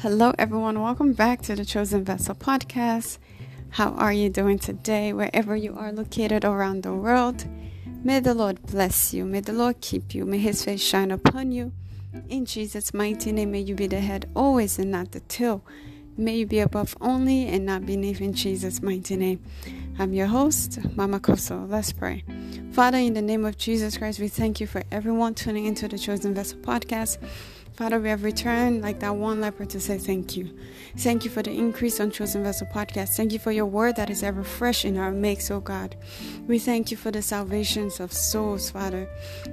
Hello, everyone. Welcome back to the Chosen Vessel podcast. How are you doing today, wherever you are located around the world? May the Lord bless you. May the Lord keep you. May his face shine upon you. In Jesus' mighty name, may you be the head always and not the tail. May you be above only and not beneath in Jesus' mighty name. I'm your host, Mama Kosso. Let's pray. Father, in the name of Jesus Christ, we thank you for everyone tuning into the Chosen Vessel podcast. Father, we have returned like that one leper to say thank you. Thank you for the increase on Chosen Vessel podcast. Thank you for your word that is ever fresh in our makes, oh God. We thank you for the salvations of souls, Father.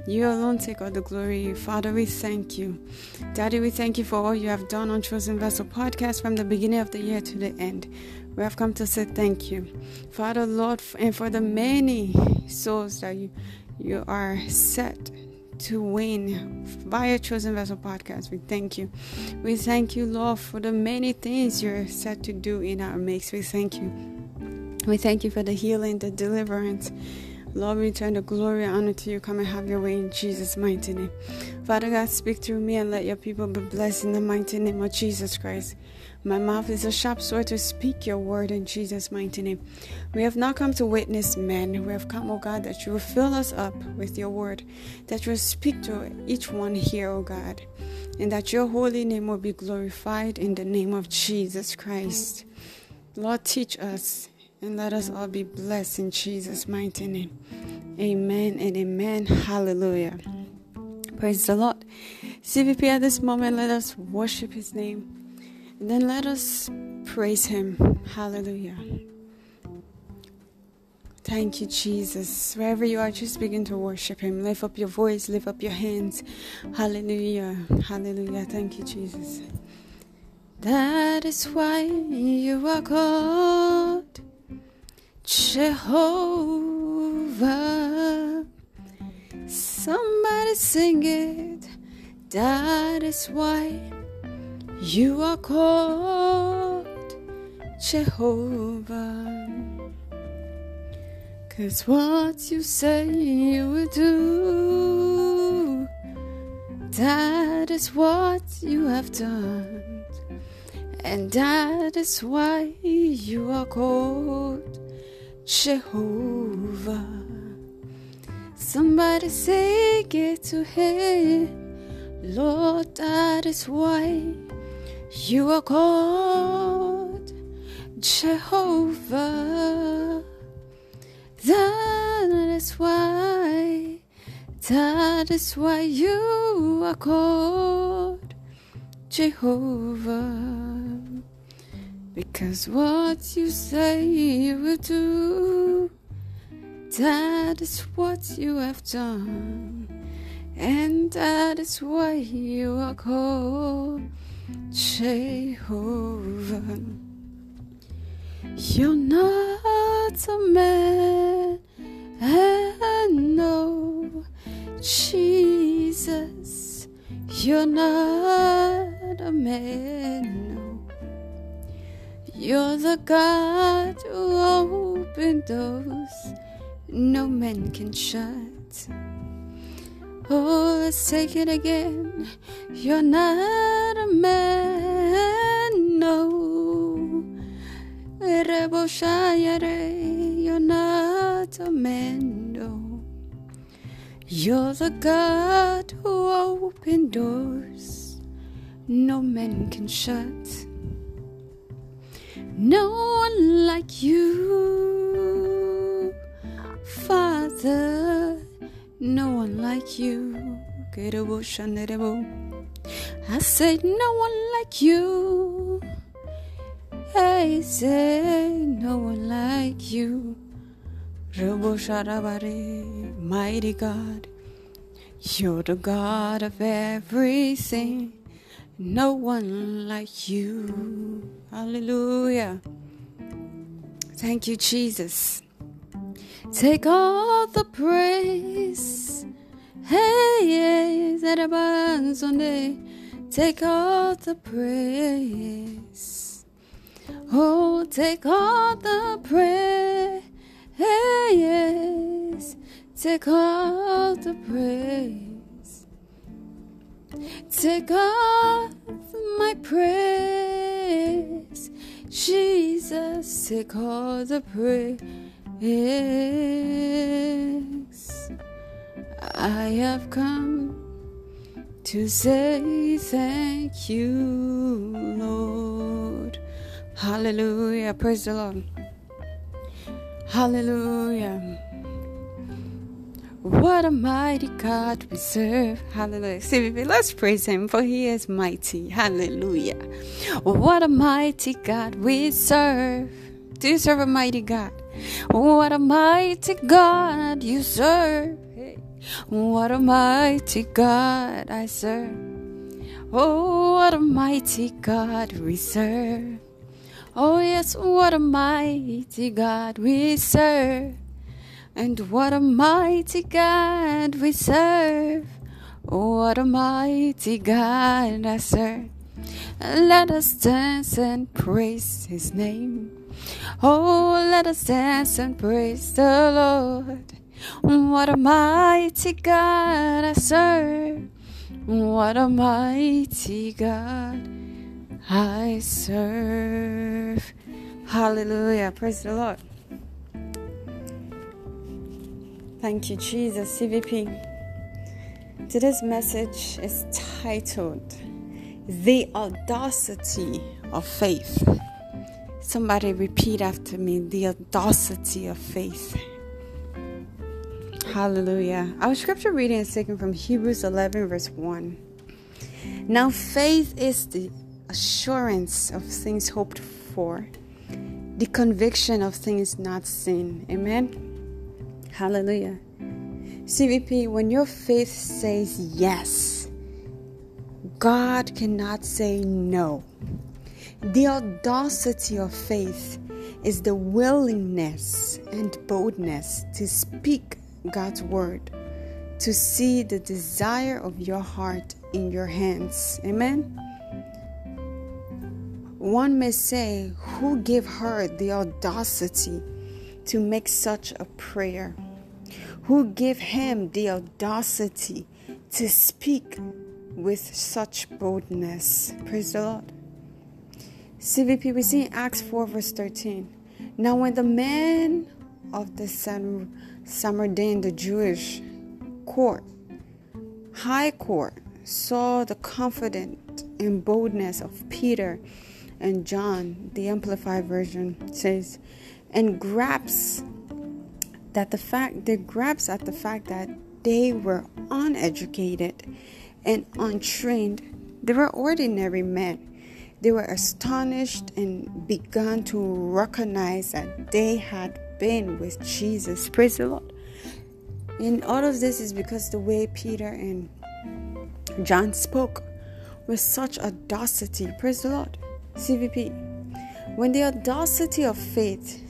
You alone take all the glory. Father, we thank you. Daddy, we thank you for all you have done on Chosen Vessel podcast from the beginning of the year to the end. We have come to say thank you. Father, Lord, and for the many souls that you, you are set to win via Chosen Vessel Podcast. We thank you. We thank you, Lord, for the many things you're set to do in our mix. We thank you. We thank you for the healing, the deliverance. Lord, we return the glory and honor to you. Come and have your way in Jesus' mighty name. Father God, speak through me and let your people be blessed in the mighty name of Jesus Christ. My mouth is a sharp sword to speak your word in Jesus' mighty name. We have not come to witness men. We have come, O oh God, that you will fill us up with your word, that you will speak to each one here, O oh God, and that your holy name will be glorified in the name of Jesus Christ. Lord, teach us and let us all be blessed in Jesus' mighty name. Amen and amen. Hallelujah. Praise the Lord. CVP at this moment, let us worship his name. And then let us praise Him. Hallelujah. Thank you, Jesus. Wherever you are, just begin to worship Him. Lift up your voice, lift up your hands. Hallelujah. Hallelujah. Thank you, Jesus. That is why you are called Jehovah. Somebody sing it. That is why you are called Jehovah. Cause what you say you will do, that is what you have done. And that is why you are called Jehovah. Somebody say it to him, Lord, that is why you are called Jehovah. That is why, that is why you are called Jehovah. Because what you say you will do, that is what you have done. And that is why you are called Jehovah. You're not a man, and no, Jesus, you're not a man, no. You're the God who opened doors no man can shut. Oh, let's take it again. You're not a man, no. You're not a man, no. You're the God who opened doors no man can shut. No one like you, Father no one like you. I said, no one like you. I say, no one like you. Mighty God, you're the God of everything. No one like you. Hallelujah. Thank you, Jesus. Take all the praise. Hey, yes that Sunday. Take all the praise. Oh, take all the praise. Hey, yes. Take all the praise. take all my praise. Jesus, take all the praise. I have come to say thank you, Lord. Hallelujah. Praise the Lord. Hallelujah. What a mighty God we serve. Hallelujah. Let's praise Him for He is mighty. Hallelujah. What a mighty God we serve. Do you serve a mighty God? What a mighty God you serve. What a mighty God I serve. Oh, what a mighty God we serve. Oh, yes, what a mighty God we serve. And what a mighty God we serve. Oh, What a mighty God I serve. Let us dance and praise his name. Oh, let us dance and praise the Lord. What a mighty God I serve. What a mighty God I serve. Hallelujah. Praise the Lord. Thank you, Jesus. CVP. Today's message is titled The Audacity of Faith. Somebody repeat after me the audacity of faith. Hallelujah. Our scripture reading is taken from Hebrews 11, verse 1. Now, faith is the assurance of things hoped for, the conviction of things not seen. Amen. Hallelujah. CVP, when your faith says yes, God cannot say no. The audacity of faith is the willingness and boldness to speak God's word, to see the desire of your heart in your hands. Amen. One may say, Who gave her the audacity to make such a prayer? Who gave him the audacity to speak with such boldness? Praise the Lord. CVP, we see in Acts 4, verse 13. Now, when the men of the Sanhedrin, the Jewish court, high court, saw the confidence and boldness of Peter and John, the Amplified Version says, and grasps that the fact they grabs at the fact that they were uneducated and untrained. They were ordinary men. They were astonished and began to recognize that they had been with Jesus. Praise the Lord. And all of this is because the way Peter and John spoke with such audacity. Praise the Lord. CVP. When the audacity of faith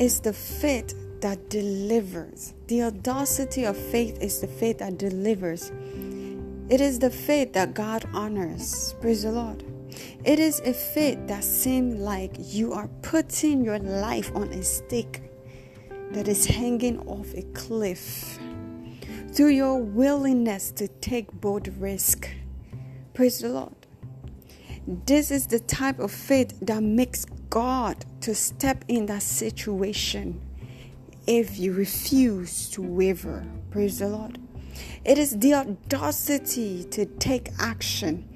is the faith that delivers. The audacity of faith is the faith that delivers. It is the faith that God honors. Praise the Lord. It is a faith that seems like you are putting your life on a stake that is hanging off a cliff through your willingness to take bold risk. Praise the Lord. This is the type of faith that makes God to step in that situation if you refuse to waver. Praise the Lord. It is the audacity to take action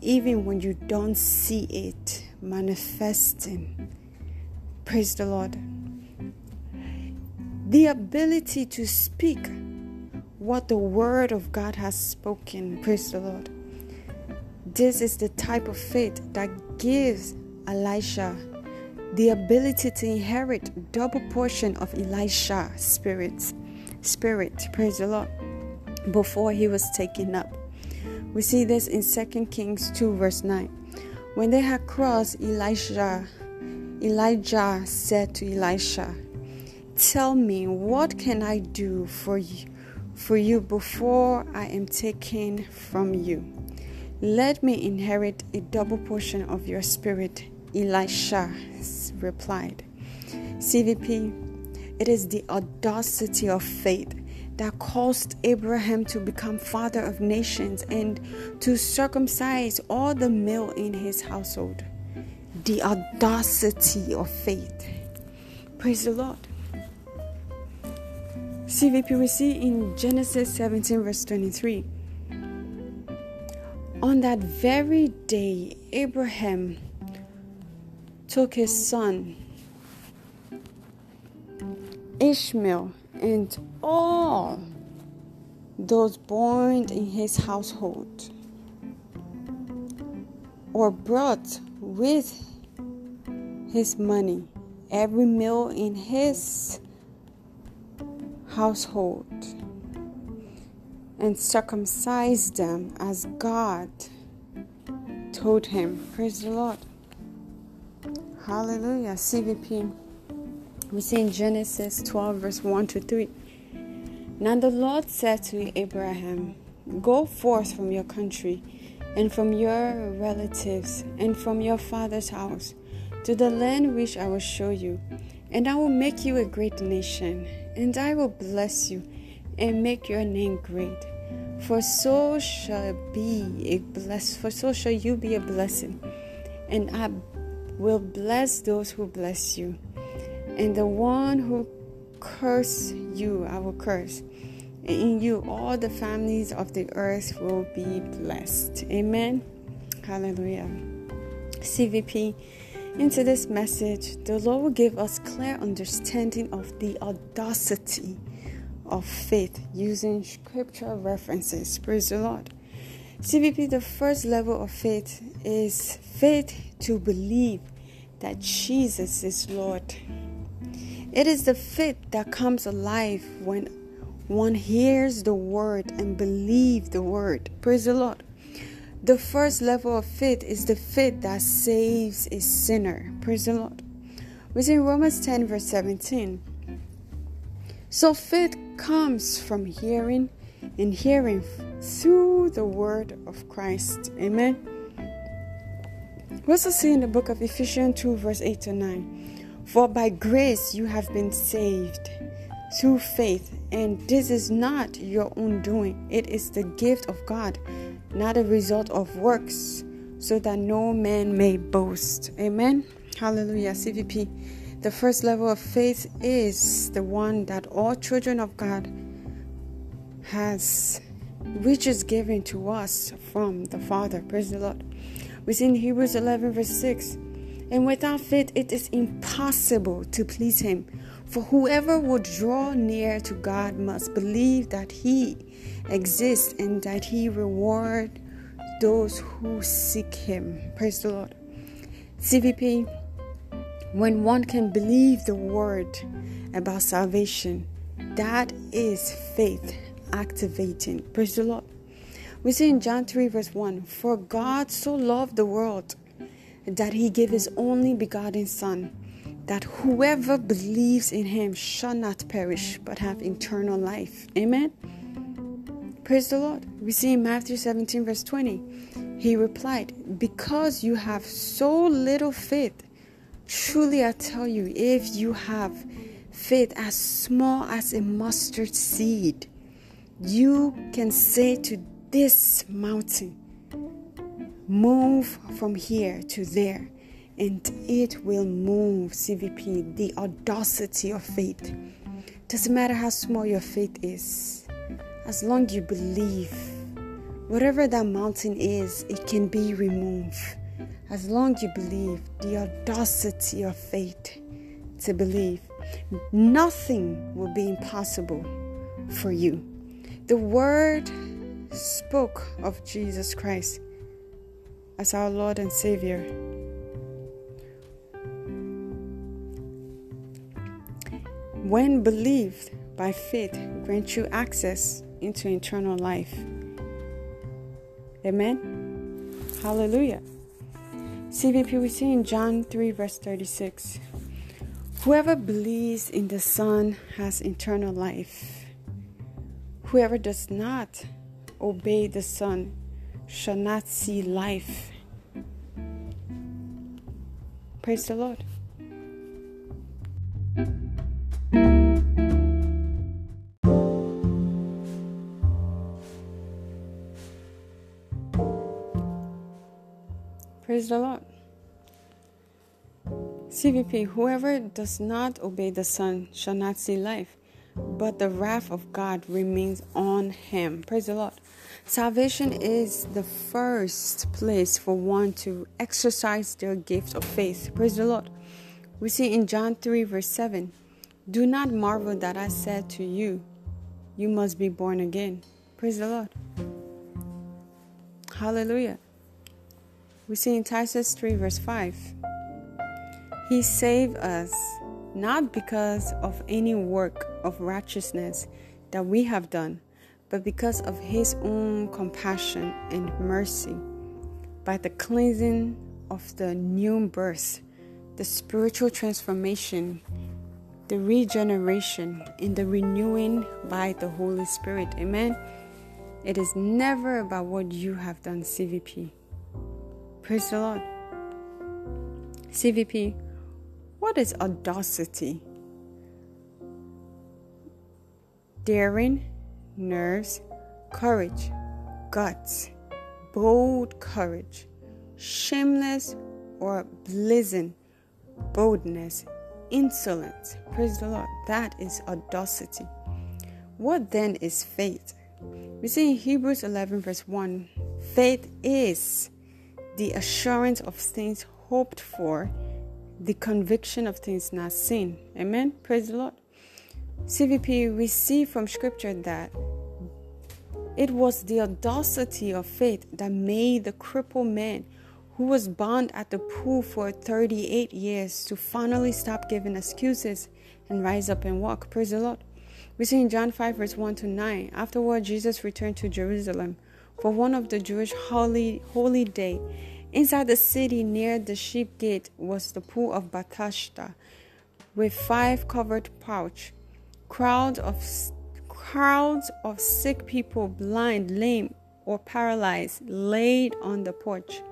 even when you don't see it manifesting. Praise the Lord. The ability to speak what the Word of God has spoken. Praise the Lord. This is the type of faith that gives Elisha the ability to inherit double portion of Elisha spirit spirit praise the Lord before he was taken up. We see this in 2 Kings 2 verse 9. When they had crossed Elijah Elijah said to Elisha, "Tell me what can I do for you for you before I am taken from you?" Let me inherit a double portion of your spirit, Elisha replied. CVP, it is the audacity of faith that caused Abraham to become father of nations and to circumcise all the male in his household. The audacity of faith. Praise the Lord. CVP we see in Genesis 17, verse 23. On that very day, Abraham took his son Ishmael and all those born in his household or brought with his money every meal in his household and circumcised them as God told him. Praise the Lord. Hallelujah. CVP. We see in Genesis 12, verse 1 to 3. Now the Lord said to Abraham, Go forth from your country and from your relatives and from your father's house to the land which I will show you, and I will make you a great nation, and I will bless you and make your name great. For so shall be a bless for so shall you be a blessing, and I will bless those who bless you and the one who curse you, I will curse. And in you, all the families of the earth will be blessed. Amen. Hallelujah. CVP, into this message, the Lord will give us clear understanding of the audacity of faith using scripture references. Praise the Lord. CVP, the first level of faith is faith to believe that Jesus is Lord. It is the faith that comes alive when one hears the word and believes the word. Praise the Lord. The first level of faith is the faith that saves a sinner. Praise the Lord. We see Romans 10, verse 17. So faith comes from hearing, and hearing through the word of Christ. Amen. We also see in the book of Ephesians 2, verse 8 to 9. For by grace you have been saved through faith, and this is not your own doing, it is the gift of God, not a result of works, so that no man may boast. Amen. Hallelujah. CVP. The first level of faith is the one that all children of God has which is given to us from the Father. Praise the Lord. We see in Hebrews 11, verse 6 and without faith, it is impossible to please Him. For whoever would draw near to God must believe that He exists and that He rewards those who seek Him. Praise the Lord. CVP, when one can believe the word about salvation, that is faith activating. Praise the Lord. We see in John 3, verse 1 For God so loved the world that he gave his only begotten Son, that whoever believes in him shall not perish but have eternal life. Amen. Praise the Lord. We see in Matthew 17, verse 20, he replied, Because you have so little faith, truly I tell you, if you have faith as small as a mustard seed, you can say to this mountain, move from here to there and it will move CVP the audacity of faith. Doesn't matter how small your faith is as long you believe whatever that mountain is it can be removed. As long you believe the audacity of faith to believe nothing will be impossible for you. The word spoke of Jesus Christ as our Lord and Savior. When believed by faith, grant you access into eternal life. Amen. Hallelujah. CVP, we see in John 3, verse 36 Whoever believes in the Son has eternal life. Whoever does not obey the Son shall not see life. Praise the Lord. Praise the Lord. CVP, whoever does not obey the Son shall not see life, but the wrath of God remains on him. Praise the Lord. Salvation is the first place for one to exercise their gift of faith. Praise the Lord. We see in John 3, verse 7 Do not marvel that I said to you, You must be born again. Praise the Lord. Hallelujah. We see in Titus 3, verse 5 He saved us not because of any work of righteousness that we have done, but because of His own compassion and mercy, by the cleansing of the new birth, the spiritual transformation, the regeneration, and the renewing by the Holy Spirit. Amen. It is never about what you have done, CVP. Praise the Lord. CVP, what is audacity? Daring, nerves, courage, guts, bold courage, shameless or blazing, boldness, insolence. Praise the Lord. That is audacity. What then is faith? We see in Hebrews 11, verse 1 faith is the assurance of things hoped for, the conviction of things not seen. Amen. Praise the Lord. CVP, we see from scripture that it was the audacity of faith that made the crippled man who was bound at the pool for 38 years to finally stop giving excuses and rise up and walk. Praise the Lord. We see in John 5, verse 1 to 9. Afterward, Jesus returned to Jerusalem for one of the Jewish holy, holy day. Inside the city near the sheep gate was the pool of Bethesda with five covered pouch. Crowds of crowds of sick people, blind, lame, or paralyzed, laid on the porch.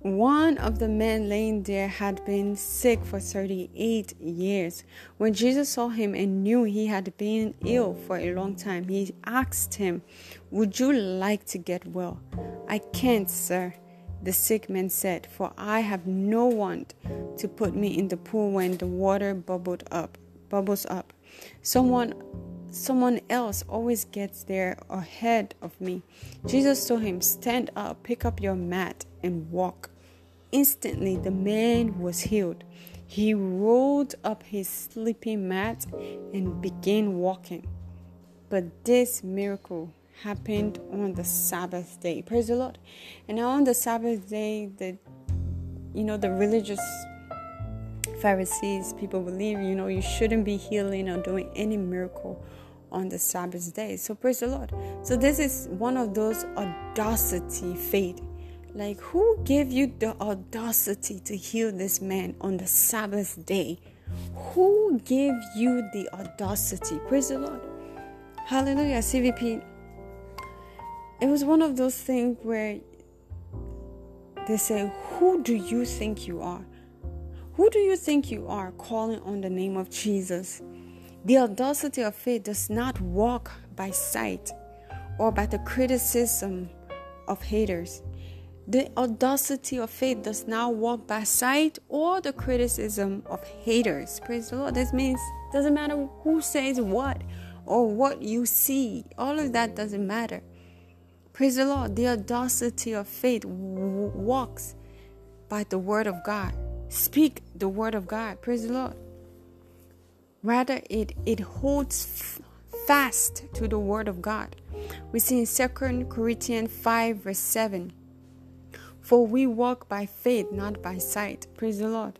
One of the men laying there had been sick for 38 years. When Jesus saw him and knew he had been ill for a long time, he asked him, Would you like to get well? I can't, sir, the sick man said, for I have no one to put me in the pool when the water bubbled up, bubbles up. Someone someone else always gets there ahead of me. Jesus told him, Stand up, pick up your mat, and walk. Instantly, the man was healed. He rolled up his sleeping mat and began walking. But this miracle happened on the Sabbath day. Praise the Lord. And now on the Sabbath day, the you know the religious Pharisees, people believe, you know, you shouldn't be healing or doing any miracle on the Sabbath day. So praise the Lord. So this is one of those audacity faith. Like who gave you the audacity to heal this man on the Sabbath day? Who gave you the audacity? Praise the Lord. Hallelujah. CVP. It was one of those things where they say, Who do you think you are? Who do you think you are calling on the name of Jesus? The audacity of faith does not walk by sight or by the criticism of haters. The audacity of faith does not walk by sight or the criticism of haters. Praise the Lord. This means doesn't matter who says what or what you see. All of that doesn't matter. Praise the Lord. The audacity of faith w- walks by the word of God. Speak the word of God. Praise the Lord. Rather, it, it holds f- fast to the word of God. We see in 2 Corinthians 5, verse 7 For we walk by faith, not by sight. Praise the Lord.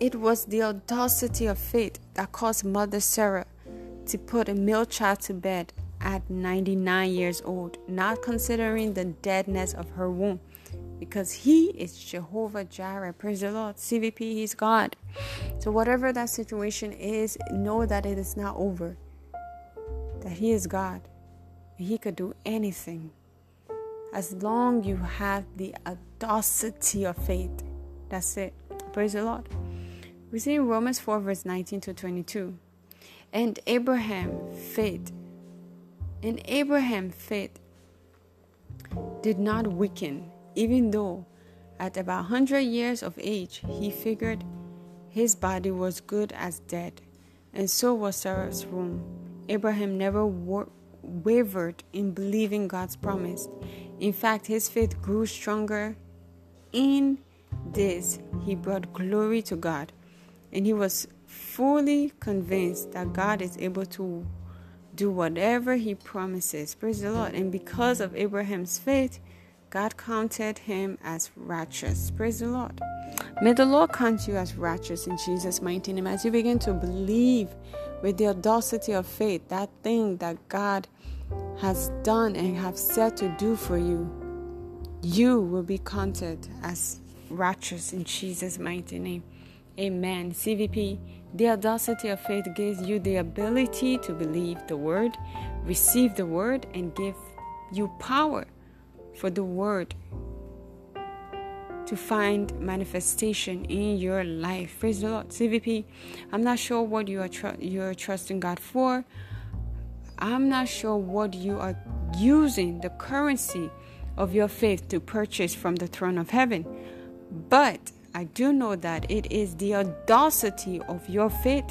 It was the audacity of faith that caused Mother Sarah to put a male child to bed at 99 years old, not considering the deadness of her womb because He is Jehovah Jireh. Praise the Lord. CVP, He's God. So, whatever that situation is, know that it is not over. That He is God. He could do anything. As long you have the audacity of faith. That's it. Praise the Lord. We see in Romans 4, verse 19 to 22. And Abraham faith. And Abraham faith did not weaken, even though at about 100 years of age he figured his body was good as dead, and so was Sarah's womb. Abraham never wa- wavered in believing God's promise. In fact, his faith grew stronger. In this, he brought glory to God, and he was fully convinced that God is able to do whatever he promises. Praise the Lord. And because of Abraham's faith, God counted him as righteous. Praise the Lord. May the Lord count you as righteous in Jesus' mighty name as you begin to believe with the audacity of faith that thing that God has done and have said to do for you. You will be counted as righteous in Jesus' mighty name. Amen. CVP, the audacity of faith gives you the ability to believe the word, receive the word, and give you power for the word to find manifestation in your life. Praise the Lord. CVP, I'm not sure what you are tr- you're trusting God for. I'm not sure what you are using the currency of your faith to purchase from the throne of heaven. But I do know that it is the audacity of your faith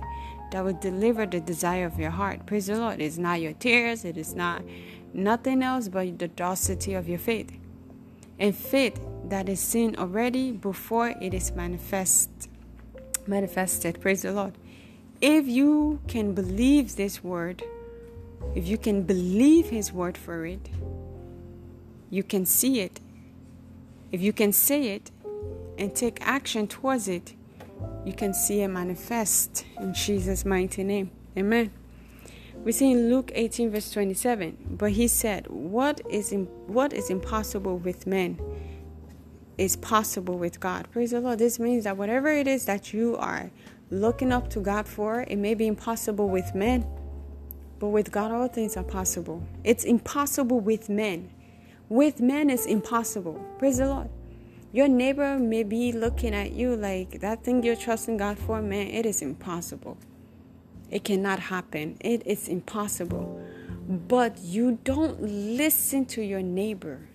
that will deliver the desire of your heart. Praise the Lord. It's not your tears, it is not nothing else but the audacity of your faith. And faith that is seen already before it is manifest manifested. Praise the Lord. If you can believe this word, if you can believe his word for it, you can see it. If you can say it, and take action towards it, you can see it manifest in Jesus' mighty name. Amen. We see in Luke 18, verse 27, but he said, What is, in, what is impossible with men is possible with God. Praise the Lord. This means that whatever it is that you are looking up to God for, it may be impossible with men, but with God, all things are possible. It's impossible with men. With men, it's impossible. Praise the Lord. Your neighbor may be looking at you like that thing you're trusting God for, man, it is impossible. It cannot happen. It is impossible. But you don't listen to your neighbor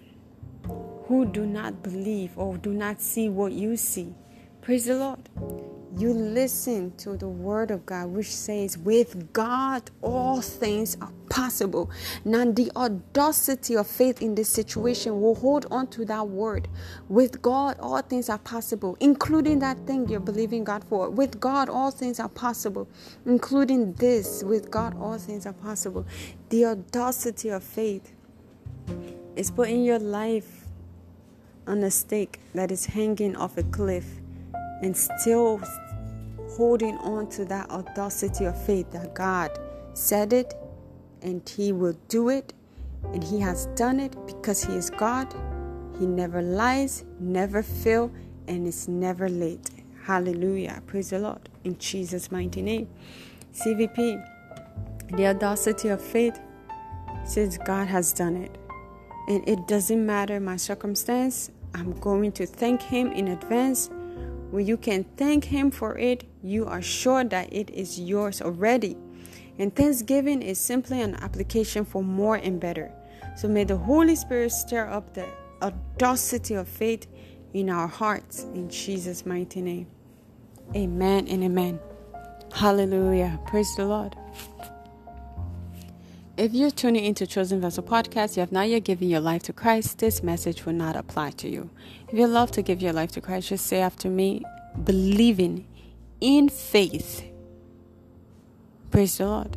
who do not believe or do not see what you see. Praise the Lord you listen to the word of God, which says, With God, all things are possible. Now, the audacity of faith in this situation will hold on to that word. With God, all things are possible, including that thing you're believing God for. With God, all things are possible, including this. With God, all things are possible. The audacity of faith is putting your life on a stake that is hanging off a cliff and still holding on to that audacity of faith that God said it and He will do it and He has done it because He is God. He never lies, never fail, and is never late. Hallelujah. Praise the Lord. In Jesus' mighty name. CVP, the audacity of faith says God has done it. And it doesn't matter my circumstance. I'm going to thank Him in advance when you can thank Him for it, you are sure that it is yours already. And thanksgiving is simply an application for more and better. So may the Holy Spirit stir up the audacity of faith in our hearts in Jesus' mighty name. Amen and amen. Hallelujah. Praise the Lord. If you're tuning into Chosen Vessel Podcast, you have not yet given your life to Christ, this message will not apply to you. If you love to give your life to Christ, just say after me, believing in faith. Praise the Lord.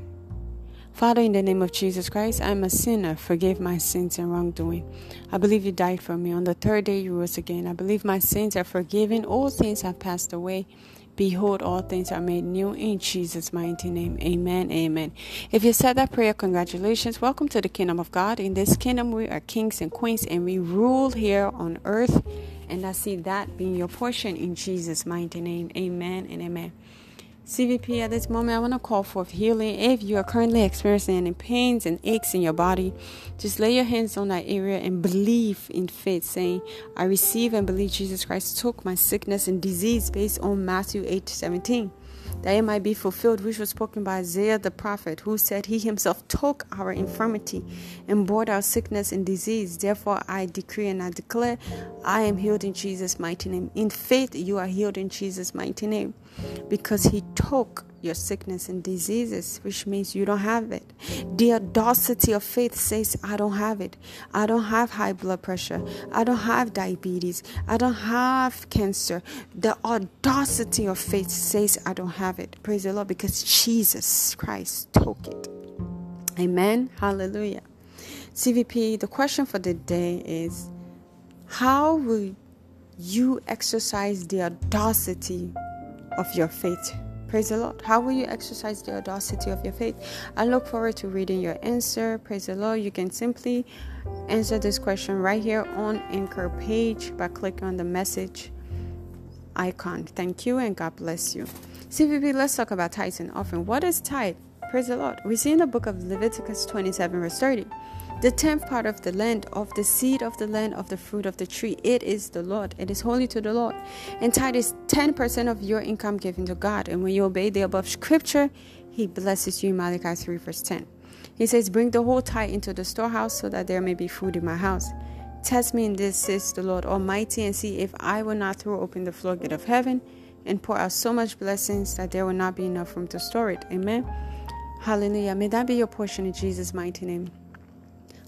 Father, in the name of Jesus Christ, I am a sinner. Forgive my sins and wrongdoing. I believe you died for me. On the third day, you rose again. I believe my sins are forgiven. All things have passed away. Behold, all things are made new in Jesus' mighty name. Amen. Amen. If you said that prayer, congratulations. Welcome to the kingdom of God. In this kingdom, we are kings and queens and we rule here on earth. And I see that being your portion in Jesus' mighty name. Amen and amen. CVP, at this moment, I want to call forth healing. If you are currently experiencing any pains and aches in your body, just lay your hands on that area and believe in faith, saying, I receive and believe Jesus Christ took my sickness and disease based on Matthew 8 17. That it might be fulfilled, which was spoken by Isaiah the prophet, who said, He himself took our infirmity and bore our sickness and disease. Therefore, I decree and I declare, I am healed in Jesus' mighty name. In faith, you are healed in Jesus' mighty name because He took your sickness and diseases, which means you don't have it. The audacity of faith says, I don't have it. I don't have high blood pressure. I don't have diabetes. I don't have cancer. The audacity of faith says, I don't have it. Praise the Lord, because Jesus Christ took it. Amen. Hallelujah. CVP, the question for the day is how will you exercise the audacity of your faith? Praise the Lord. How will you exercise the audacity of your faith? I look forward to reading your answer. Praise the Lord. You can simply answer this question right here on Anchor page by clicking on the message icon. Thank you and God bless you. CVP, let's talk about tithe and offering. What is tithe? Praise the Lord. We see in the book of Leviticus 27, verse 30 the tenth part of the land, of the seed of the land, of the fruit of the tree. It is the Lord. It is holy to the Lord. And tithe is 10% of your income given to God. And when you obey the above scripture, He blesses you in Malachi 3, verse 10. He says, Bring the whole tithe into the storehouse so that there may be food in my house. Test me in this, says the Lord Almighty, and see if I will not throw open the floodgate of heaven and pour out so much blessings that there will not be enough room to store it. Amen. Hallelujah. May that be your portion in Jesus' mighty name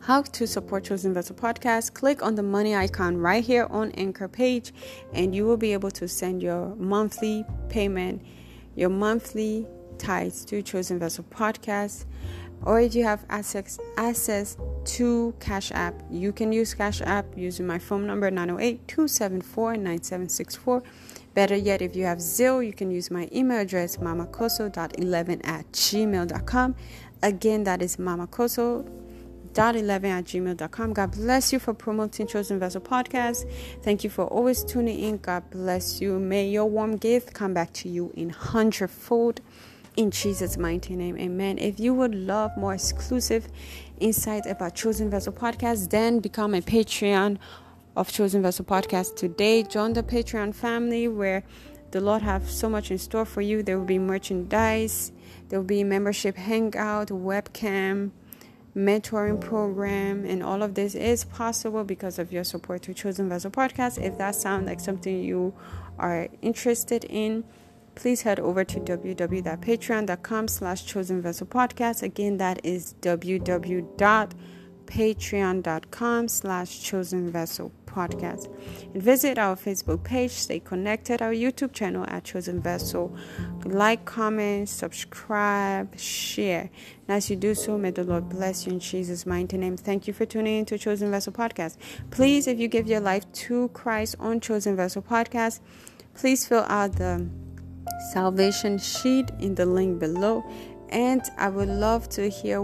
how to support Chosen Vessel Podcast, click on the money icon right here on Anchor page, and you will be able to send your monthly payment, your monthly tithes to Chosen Vessel Podcast. Or if you have access access to Cash App, you can use Cash App using my phone number 908 274 9764. Better yet, if you have Zelle, you can use my email address mamacoso.11 at gmail.com. Again, that is mamacoso.11 dot11 at gmail.com. God bless you for promoting Chosen Vessel Podcast. Thank you for always tuning in. God bless you. May your warm gift come back to you in hundredfold. In Jesus' mighty name, amen. If you would love more exclusive insights about Chosen Vessel Podcast, then become a Patreon of Chosen Vessel Podcast today. Join the Patreon family where the Lord have so much in store for you. There will be merchandise, there will be membership hangout, webcam, mentoring program and all of this is possible because of your support to chosen vessel podcast. If that sounds like something you are interested in please head over to www.patreon.com slash chosen vessel podcast. Again that is www.patreon.com slash chosen vessel podcast. And visit our Facebook page, stay connected, our YouTube channel at Chosen Vessel. Like, comment, subscribe, share. And as you do so, may the Lord bless you in Jesus' mighty name. Thank you for tuning in to Chosen Vessel Podcast. Please, if you give your life to Christ on Chosen Vessel Podcast, please fill out the salvation sheet in the link below. And I would love to hear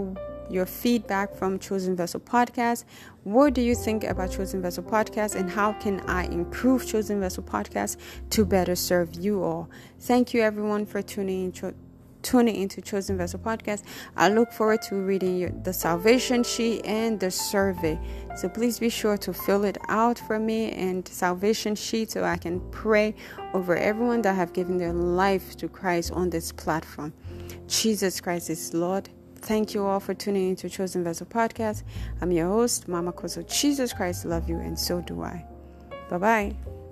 your feedback from Chosen Vessel Podcast. What do you think about Chosen Vessel Podcast and how can I improve Chosen Vessel Podcast to better serve you all? Thank you everyone for tuning in. Cho- tuning into Chosen Vessel Podcast. I look forward to reading your, the salvation sheet and the survey. So please be sure to fill it out for me and salvation sheet so I can pray over everyone that have given their life to Christ on this platform. Jesus Christ is Lord. Thank you all for tuning into Chosen Vessel Podcast. I'm your host, Mama Kosso. Jesus Christ love you, and so do I. Bye bye.